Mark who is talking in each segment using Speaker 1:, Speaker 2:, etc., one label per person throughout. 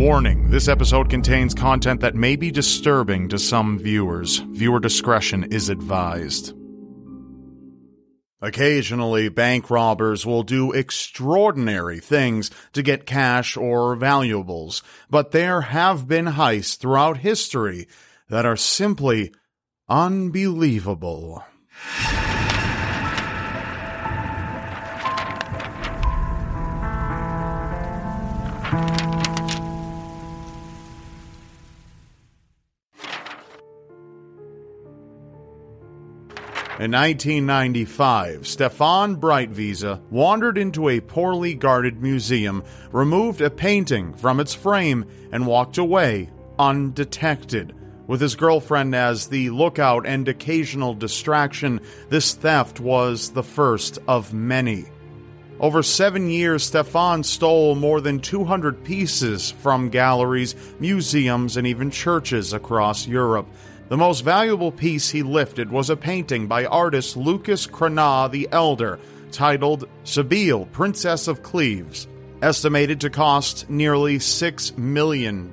Speaker 1: Warning this episode contains content that may be disturbing to some viewers. Viewer discretion is advised. Occasionally, bank robbers will do extraordinary things to get cash or valuables, but there have been heists throughout history that are simply unbelievable. In 1995, Stéphane Breitwieser wandered into a poorly guarded museum, removed a painting from its frame, and walked away undetected. With his girlfriend as the lookout and occasional distraction, this theft was the first of many. Over seven years, Stefan stole more than 200 pieces from galleries, museums, and even churches across Europe. The most valuable piece he lifted was a painting by artist Lucas Cranach the Elder, titled Sibylle, Princess of Cleves, estimated to cost nearly $6 million.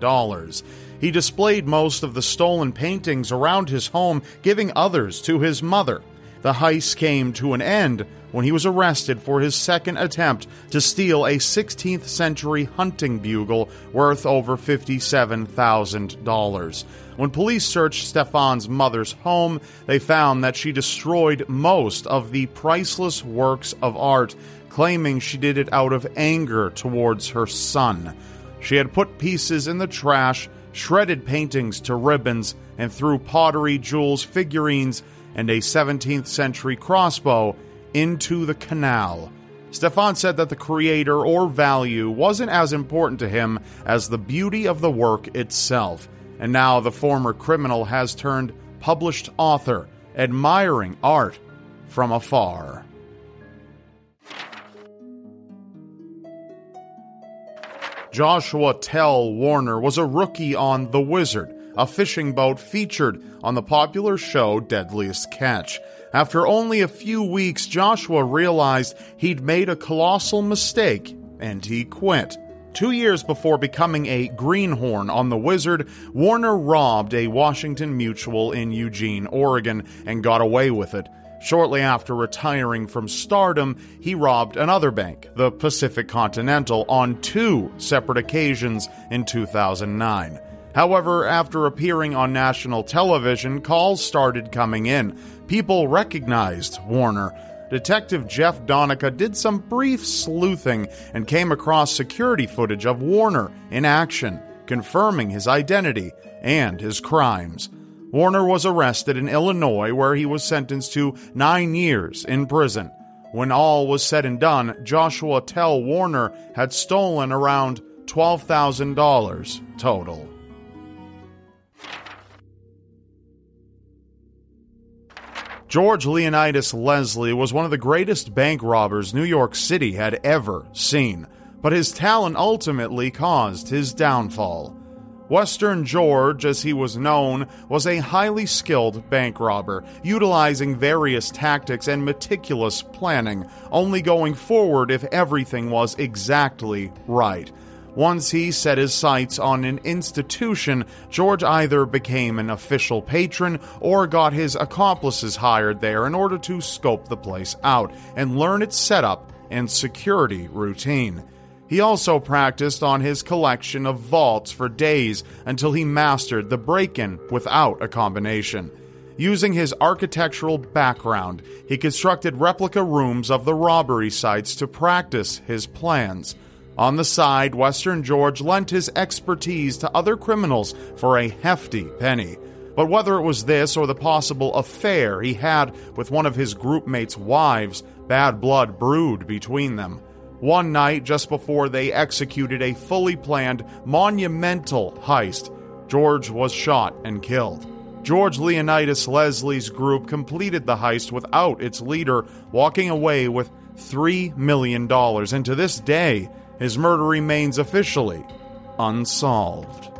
Speaker 1: He displayed most of the stolen paintings around his home, giving others to his mother. The heist came to an end when he was arrested for his second attempt to steal a 16th century hunting bugle worth over $57,000. When police searched Stéphane's mother's home, they found that she destroyed most of the priceless works of art, claiming she did it out of anger towards her son. She had put pieces in the trash, shredded paintings to ribbons, and threw pottery, jewels, figurines, and a 17th century crossbow into the canal. Stéphane said that the creator or value wasn't as important to him as the beauty of the work itself, and now the former criminal has turned published author, admiring art from afar. Joshua Tel Warner was a rookie on The Wizard, a fishing boat featured on the popular show Deadliest Catch. After only a few weeks, Joshua realized he'd made a colossal mistake and he quit. Two years before becoming a greenhorn on the Wizard, Warner robbed a Washington Mutual in Eugene, Oregon, and got away with it. Shortly after retiring from stardom, he robbed another bank, the Pacific Continental, on two separate occasions in 2009. However, after appearing on national television, calls started coming in. People recognized Warner. Detective Jeff Donica did some brief sleuthing and came across security footage of Warner in action, confirming his identity and his crimes. Warner was arrested in Illinois, where he was sentenced to nine years in prison. When all was said and done, Joshua Tel Warner had stolen around $12,000 total. George Leonidas Leslie was one of the greatest bank robbers New York City had ever seen, but his talent ultimately caused his downfall. Western George, as he was known, was a highly skilled bank robber, utilizing various tactics and meticulous planning, only going forward if everything was exactly right. Once he set his sights on an institution, George either became an official patron or got his accomplices hired there in order to scope the place out and learn its setup and security routine. He also practiced on his collection of vaults for days until he mastered the break in without a combination. Using his architectural background, he constructed replica rooms of the robbery sites to practice his plans. On the side, Western George lent his expertise to other criminals for a hefty penny. But whether it was this or the possible affair he had with one of his groupmates' wives, bad blood brewed between them. One night, just before they executed a fully planned, monumental heist, George was shot and killed. George Leonidas Leslie's group completed the heist without its leader, walking away with $3 million. And to this day, his murder remains officially unsolved.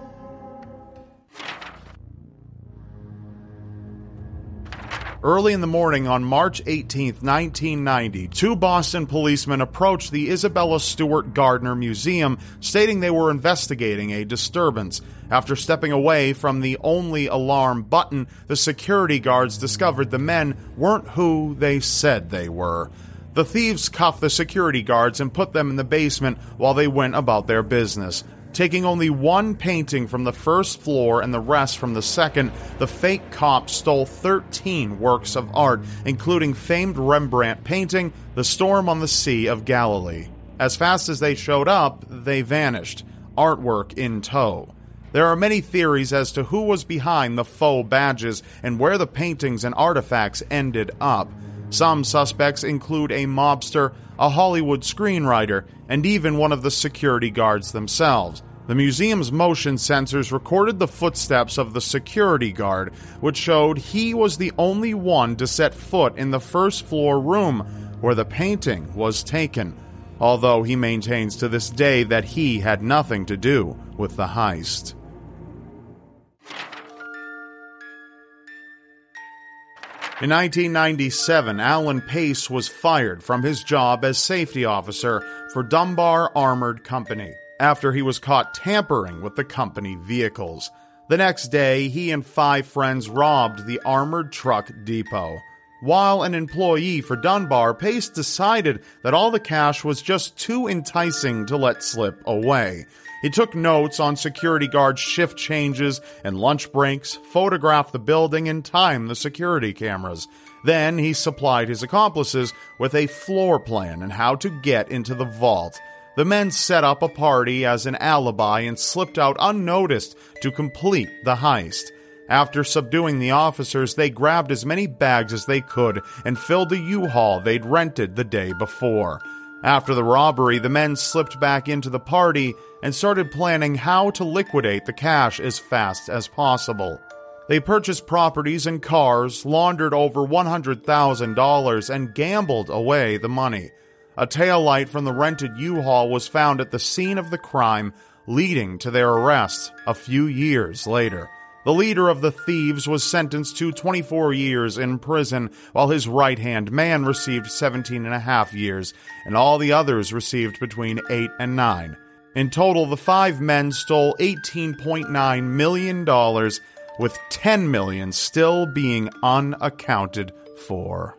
Speaker 1: Early in the morning on March 18, 1990, two Boston policemen approached the Isabella Stewart Gardner Museum stating they were investigating a disturbance. After stepping away from the only alarm button, the security guards discovered the men weren't who they said they were. The thieves cuffed the security guards and put them in the basement while they went about their business. Taking only one painting from the first floor and the rest from the second, the fake cops stole 13 works of art, including famed Rembrandt painting, The Storm on the Sea of Galilee. As fast as they showed up, they vanished, artwork in tow. There are many theories as to who was behind the faux badges and where the paintings and artifacts ended up. Some suspects include a mobster, a Hollywood screenwriter, and even one of the security guards themselves. The museum's motion sensors recorded the footsteps of the security guard, which showed he was the only one to set foot in the first floor room where the painting was taken, although he maintains to this day that he had nothing to do with the heist. In 1997, Alan Pace was fired from his job as safety officer for Dunbar Armored Company after he was caught tampering with the company vehicles. The next day, he and five friends robbed the armored truck depot. While an employee for Dunbar, Pace decided that all the cash was just too enticing to let slip away. He took notes on security guard shift changes and lunch breaks, photographed the building, and timed the security cameras. Then he supplied his accomplices with a floor plan and how to get into the vault. The men set up a party as an alibi and slipped out unnoticed to complete the heist. After subduing the officers, they grabbed as many bags as they could and filled the U Haul they'd rented the day before. After the robbery, the men slipped back into the party and started planning how to liquidate the cash as fast as possible. They purchased properties and cars, laundered over $100,000, and gambled away the money. A taillight from the rented U Haul was found at the scene of the crime, leading to their arrest a few years later. The leader of the thieves was sentenced to 24 years in prison, while his right hand man received 17 and a half years, and all the others received between 8 and 9. In total, the five men stole $18.9 million, with 10 million still being unaccounted for.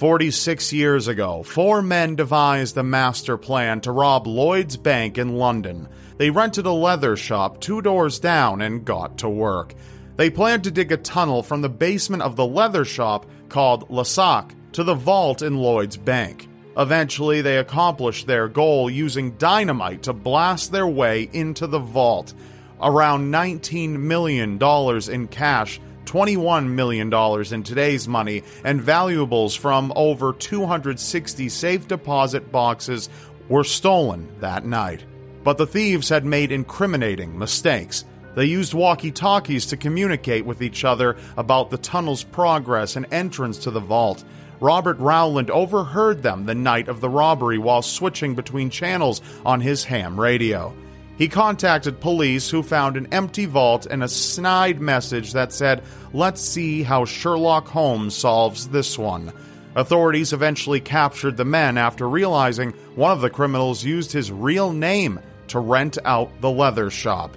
Speaker 1: 46 years ago, four men devised a master plan to rob Lloyd's Bank in London. They rented a leather shop two doors down and got to work. They planned to dig a tunnel from the basement of the leather shop called Le Sac to the vault in Lloyd's Bank. Eventually, they accomplished their goal using dynamite to blast their way into the vault. Around $19 million in cash $21 million in today's money, and valuables from over 260 safe deposit boxes were stolen that night. But the thieves had made incriminating mistakes. They used walkie talkies to communicate with each other about the tunnel's progress and entrance to the vault. Robert Rowland overheard them the night of the robbery while switching between channels on his ham radio. He contacted police who found an empty vault and a snide message that said, Let's see how Sherlock Holmes solves this one. Authorities eventually captured the men after realizing one of the criminals used his real name to rent out the leather shop.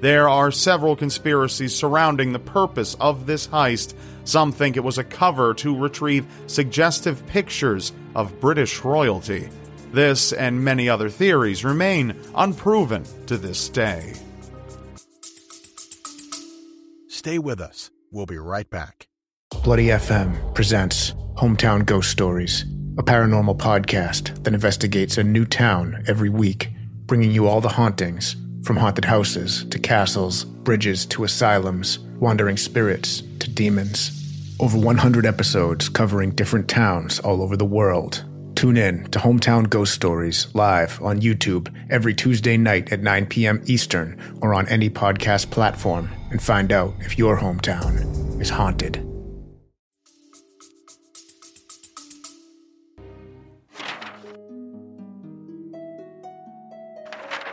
Speaker 1: There are several conspiracies surrounding the purpose of this heist. Some think it was a cover to retrieve suggestive pictures of British royalty. This and many other theories remain unproven to this day.
Speaker 2: Stay with us. We'll be right back.
Speaker 3: Bloody FM presents Hometown Ghost Stories, a paranormal podcast that investigates a new town every week, bringing you all the hauntings from haunted houses to castles, bridges to asylums, wandering spirits to demons. Over 100 episodes covering different towns all over the world Tune in to Hometown Ghost Stories live on YouTube every Tuesday night at 9 p.m. Eastern or on any podcast platform and find out if your hometown is haunted.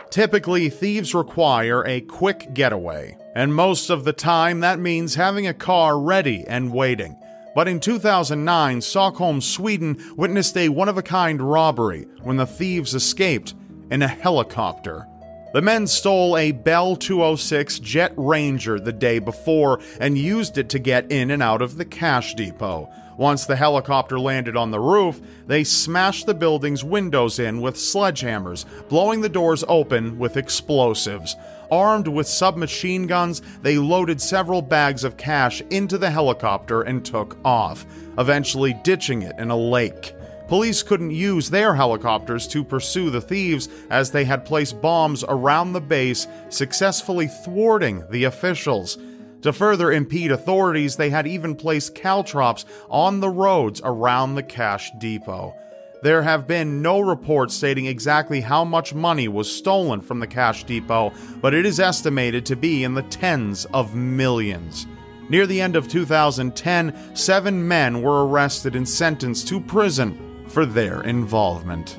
Speaker 1: Typically, thieves require a quick getaway, and most of the time that means having a car ready and waiting. But in 2009, Stockholm, Sweden witnessed a one of a kind robbery when the thieves escaped in a helicopter. The men stole a Bell 206 Jet Ranger the day before and used it to get in and out of the cash depot. Once the helicopter landed on the roof, they smashed the building's windows in with sledgehammers, blowing the doors open with explosives. Armed with submachine guns, they loaded several bags of cash into the helicopter and took off, eventually ditching it in a lake. Police couldn't use their helicopters to pursue the thieves as they had placed bombs around the base, successfully thwarting the officials. To further impede authorities, they had even placed caltrops on the roads around the cash depot. There have been no reports stating exactly how much money was stolen from the cash depot, but it is estimated to be in the tens of millions. Near the end of 2010, seven men were arrested and sentenced to prison for their involvement.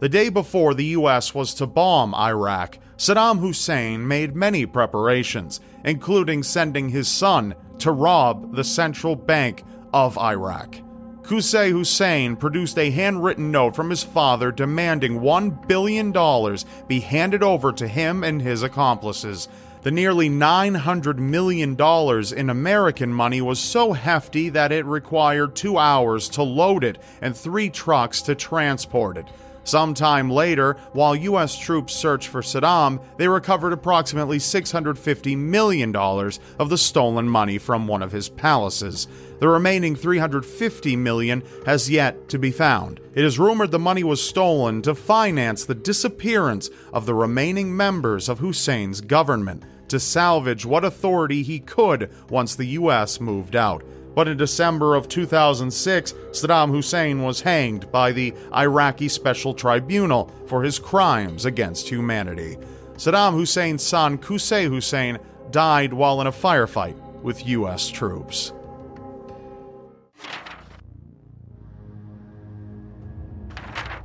Speaker 1: The day before the US was to bomb Iraq, Saddam Hussein made many preparations, including sending his son to rob the central bank of Iraq. Qusay Hussein produced a handwritten note from his father demanding $1 billion be handed over to him and his accomplices. The nearly $900 million in American money was so hefty that it required two hours to load it and three trucks to transport it. Sometime later, while U.S. troops searched for Saddam, they recovered approximately $650 million of the stolen money from one of his palaces. The remaining 350 million has yet to be found. It is rumored the money was stolen to finance the disappearance of the remaining members of Hussein's government, to salvage what authority he could once the U.S. moved out. But in December of 2006, Saddam Hussein was hanged by the Iraqi Special Tribunal for his crimes against humanity. Saddam Hussein's son, Qusay Hussein, died while in a firefight with U.S. troops.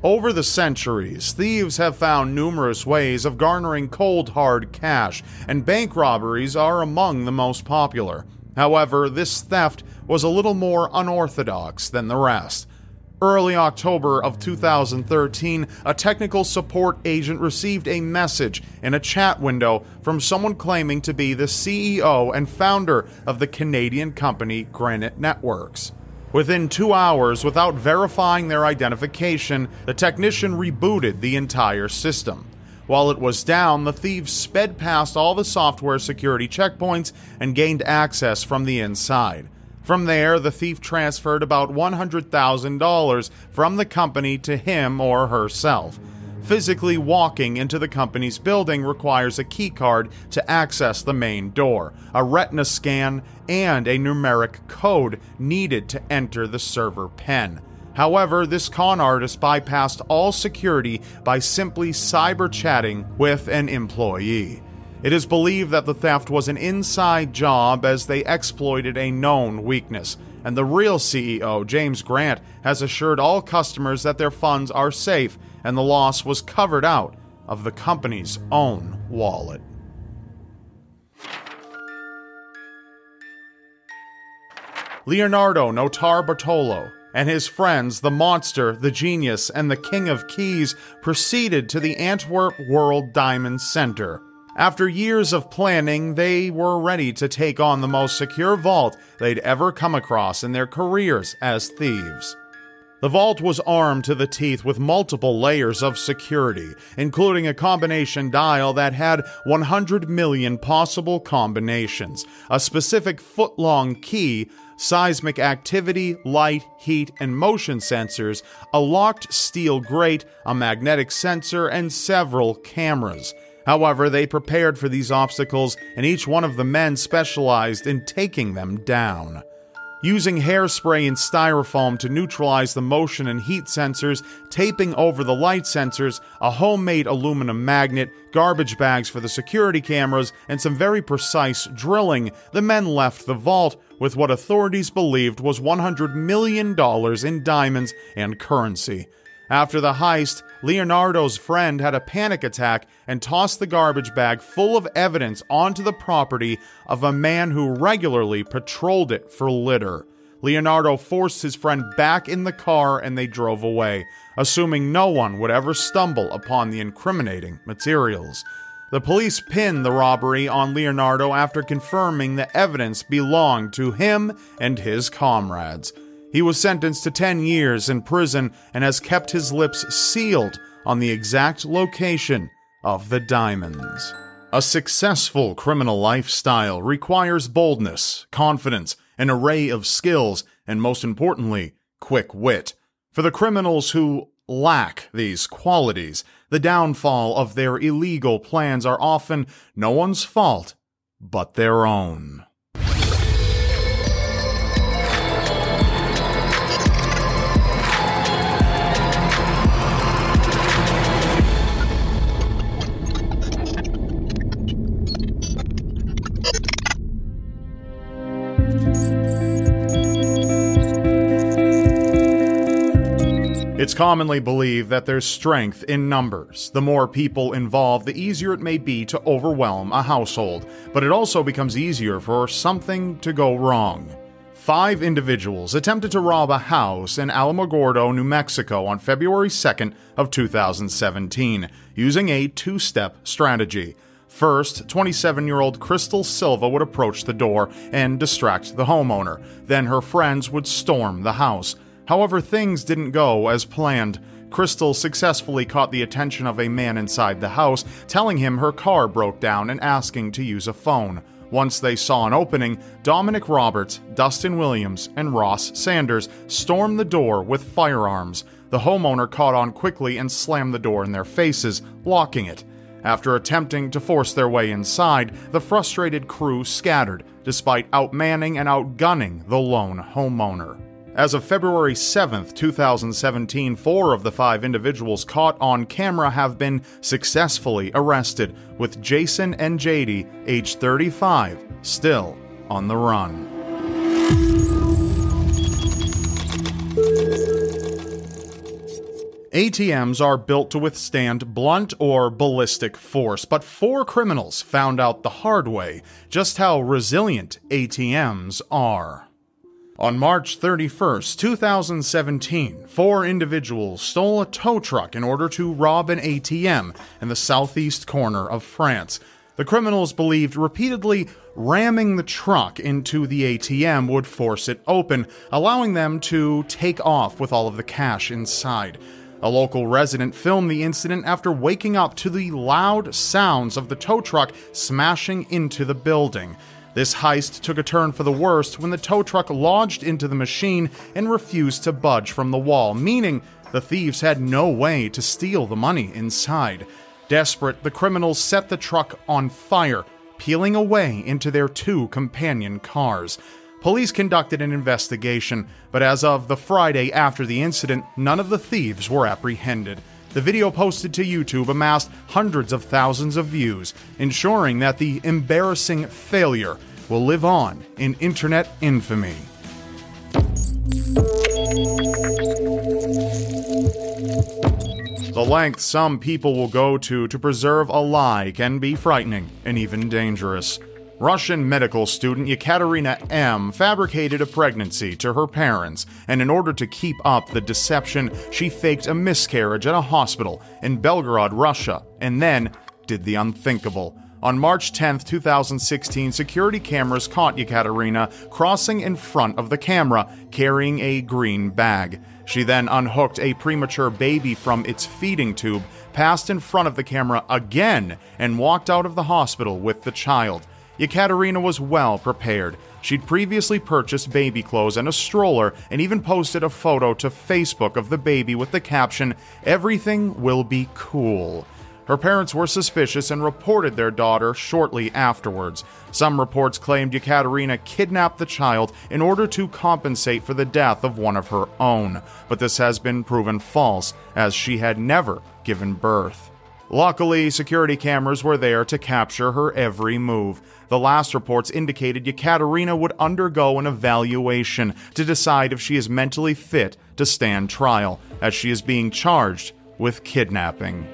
Speaker 1: Over the centuries, thieves have found numerous ways of garnering cold hard cash, and bank robberies are among the most popular. However, this theft was a little more unorthodox than the rest. Early October of 2013, a technical support agent received a message in a chat window from someone claiming to be the CEO and founder of the Canadian company Granite Networks. Within two hours, without verifying their identification, the technician rebooted the entire system. While it was down, the thieves sped past all the software security checkpoints and gained access from the inside. From there, the thief transferred about $100,000 from the company to him or herself. Physically walking into the company's building requires a keycard to access the main door, a retina scan, and a numeric code needed to enter the server pen. However, this con artist bypassed all security by simply cyber chatting with an employee. It is believed that the theft was an inside job as they exploited a known weakness, and the real CEO, James Grant, has assured all customers that their funds are safe and the loss was covered out of the company's own wallet. Leonardo Notarbartolo and his friends, the monster, the genius, and the king of keys, proceeded to the Antwerp World Diamond Center after years of planning, they were ready to take on the most secure vault they'd ever come across in their careers as thieves. The vault was armed to the teeth with multiple layers of security, including a combination dial that had 100 million possible combinations, a specific foot long key, seismic activity, light, heat, and motion sensors, a locked steel grate, a magnetic sensor, and several cameras. However, they prepared for these obstacles, and each one of the men specialized in taking them down. Using hairspray and styrofoam to neutralize the motion and heat sensors, taping over the light sensors, a homemade aluminum magnet, garbage bags for the security cameras, and some very precise drilling, the men left the vault with what authorities believed was $100 million in diamonds and currency. After the heist, Leonardo's friend had a panic attack and tossed the garbage bag full of evidence onto the property of a man who regularly patrolled it for litter. Leonardo forced his friend back in the car and they drove away, assuming no one would ever stumble upon the incriminating materials. The police pinned the robbery on Leonardo after confirming the evidence belonged to him and his comrades. He was sentenced to 10 years in prison and has kept his lips sealed on the exact location of the diamonds. A successful criminal lifestyle requires boldness, confidence, an array of skills, and most importantly, quick wit. For the criminals who lack these qualities, the downfall of their illegal plans are often no one's fault but their own. Commonly believed that there's strength in numbers. The more people involved, the easier it may be to overwhelm a household, but it also becomes easier for something to go wrong. Five individuals attempted to rob a house in Alamogordo, New Mexico on February 2nd of 2017 using a two-step strategy. First, 27 year old Crystal Silva would approach the door and distract the homeowner. Then her friends would storm the house. However, things didn't go as planned. Crystal successfully caught the attention of a man inside the house, telling him her car broke down and asking to use a phone. Once they saw an opening, Dominic Roberts, Dustin Williams, and Ross Sanders stormed the door with firearms. The homeowner caught on quickly and slammed the door in their faces, locking it. After attempting to force their way inside, the frustrated crew scattered, despite outmanning and outgunning the lone homeowner. As of February 7, 2017, four of the five individuals caught on camera have been successfully arrested, with Jason and JD, age 35, still on the run. ATMs are built to withstand blunt or ballistic force, but four criminals found out the hard way just how resilient ATMs are. On March 31, 2017, four individuals stole a tow truck in order to rob an ATM in the southeast corner of France. The criminals believed repeatedly ramming the truck into the ATM would force it open, allowing them to take off with all of the cash inside. A local resident filmed the incident after waking up to the loud sounds of the tow truck smashing into the building. This heist took a turn for the worst when the tow truck lodged into the machine and refused to budge from the wall, meaning the thieves had no way to steal the money inside. Desperate, the criminals set the truck on fire, peeling away into their two companion cars. Police conducted an investigation, but as of the Friday after the incident, none of the thieves were apprehended. The video posted to YouTube amassed hundreds of thousands of views, ensuring that the embarrassing failure will live on in internet infamy. The length some people will go to to preserve a lie can be frightening and even dangerous. Russian medical student Yekaterina M. fabricated a pregnancy to her parents, and in order to keep up the deception, she faked a miscarriage at a hospital in Belgorod, Russia, and then did the unthinkable. On March 10, 2016, security cameras caught Yekaterina crossing in front of the camera, carrying a green bag. She then unhooked a premature baby from its feeding tube, passed in front of the camera again, and walked out of the hospital with the child. Yekaterina was well prepared. She'd previously purchased baby clothes and a stroller, and even posted a photo to Facebook of the baby with the caption, Everything will be cool. Her parents were suspicious and reported their daughter shortly afterwards. Some reports claimed Yekaterina kidnapped the child in order to compensate for the death of one of her own, but this has been proven false, as she had never given birth. Luckily, security cameras were there to capture her every move. The last reports indicated Yekaterina would undergo an evaluation to decide if she is mentally fit to stand trial, as she is being charged with kidnapping.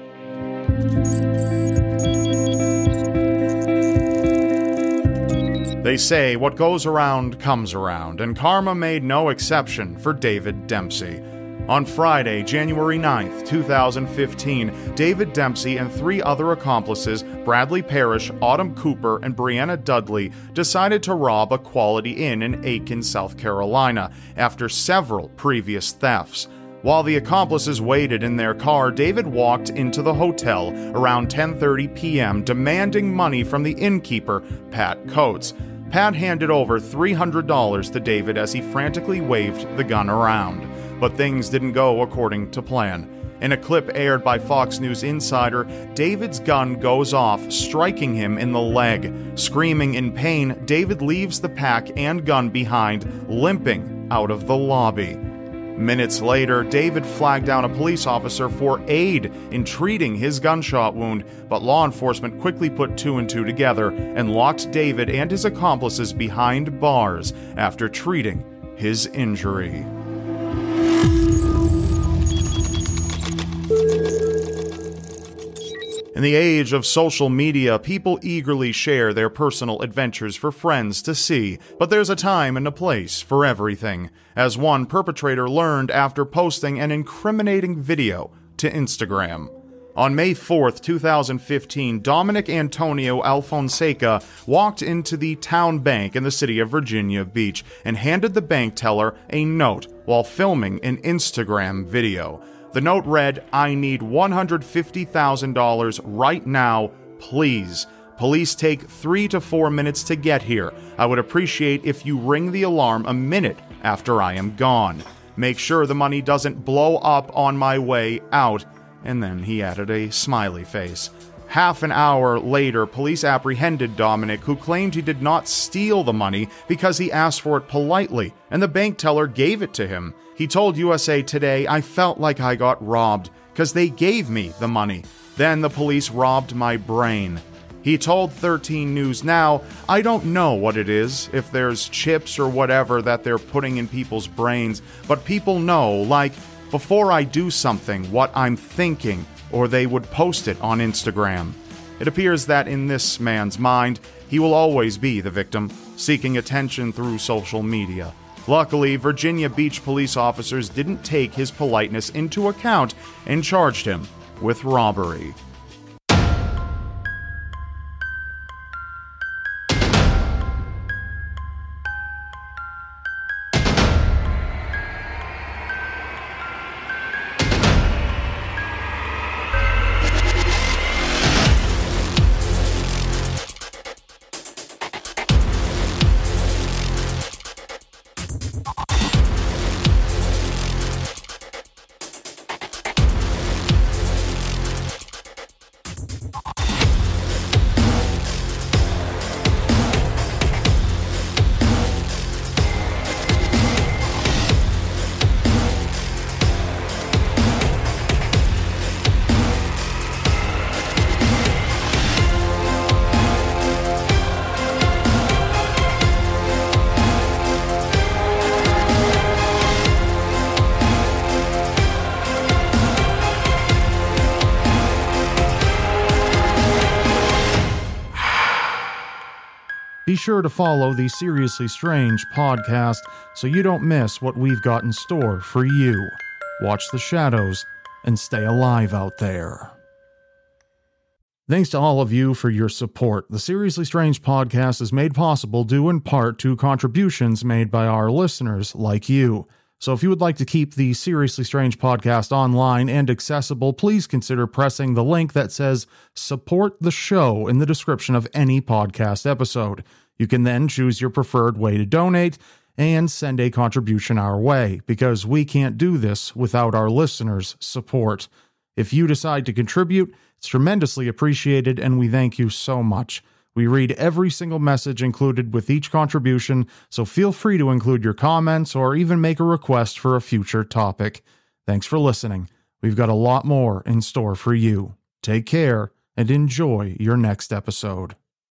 Speaker 1: They say what goes around comes around, and karma made no exception for David Dempsey. On Friday, January 9th, 2015, David Dempsey and three other accomplices, Bradley Parrish, Autumn Cooper, and Brianna Dudley, decided to rob a Quality Inn in Aiken, South Carolina, after several previous thefts. While the accomplices waited in their car, David walked into the hotel around 10:30 p.m. demanding money from the innkeeper, Pat Coates. Pat handed over $300 to David as he frantically waved the gun around. But things didn't go according to plan. In a clip aired by Fox News Insider, David's gun goes off, striking him in the leg. Screaming in pain, David leaves the pack and gun behind, limping out of the lobby. Minutes later, David flagged down a police officer for aid in treating his gunshot wound, but law enforcement quickly put two and two together and locked David and his accomplices behind bars after treating his injury. In the age of social media, people eagerly share their personal adventures for friends to see, but there's a time and a place for everything, as one perpetrator learned after posting an incriminating video to Instagram. On May 4, 2015, Dominic Antonio Alfonseca walked into the TowneBank in the city of Virginia Beach and handed the bank teller a note while filming an Instagram video. The note read, I need $150,000 right now, please. Police take three to four minutes to get here. I would appreciate if you ring the alarm a minute after I am gone. Make sure the money doesn't blow up on my way out. And then he added a smiley face. Half an hour later, police apprehended Dominic, who claimed he did not steal the money because he asked for it politely, and the bank teller gave it to him. He told USA Today, I felt like I got robbed because they gave me the money. Then the police robbed my brain. He told 13 News Now, I don't know what it is, if there's chips or whatever that they're putting in people's brains, but people know, like, before I do something, what I'm thinking or they would post it on Instagram. It appears that in this man's mind, he will always be the victim, seeking attention through social media. Luckily, Virginia Beach police officers didn't take his politeness into account and charged him with robbery. Sure to follow the Seriously Strange podcast so you don't miss what we've got in store for you. Watch the shadows and stay alive out there. Thanks to all of you for your support. The Seriously Strange podcast is made possible due in part to contributions made by our listeners like you. So if you would like to keep the Seriously Strange podcast online and accessible, please consider pressing the link that says support the show in the description of any podcast episode. You can then choose your preferred way to donate and send a contribution our way because we can't do this without our listeners' support. If you decide to contribute, it's tremendously appreciated and we thank you so much. We read every single message included with each contribution, so feel free to include your comments or even make a request for a future topic. Thanks for listening. We've got a lot more in store for you. Take care and enjoy your next episode.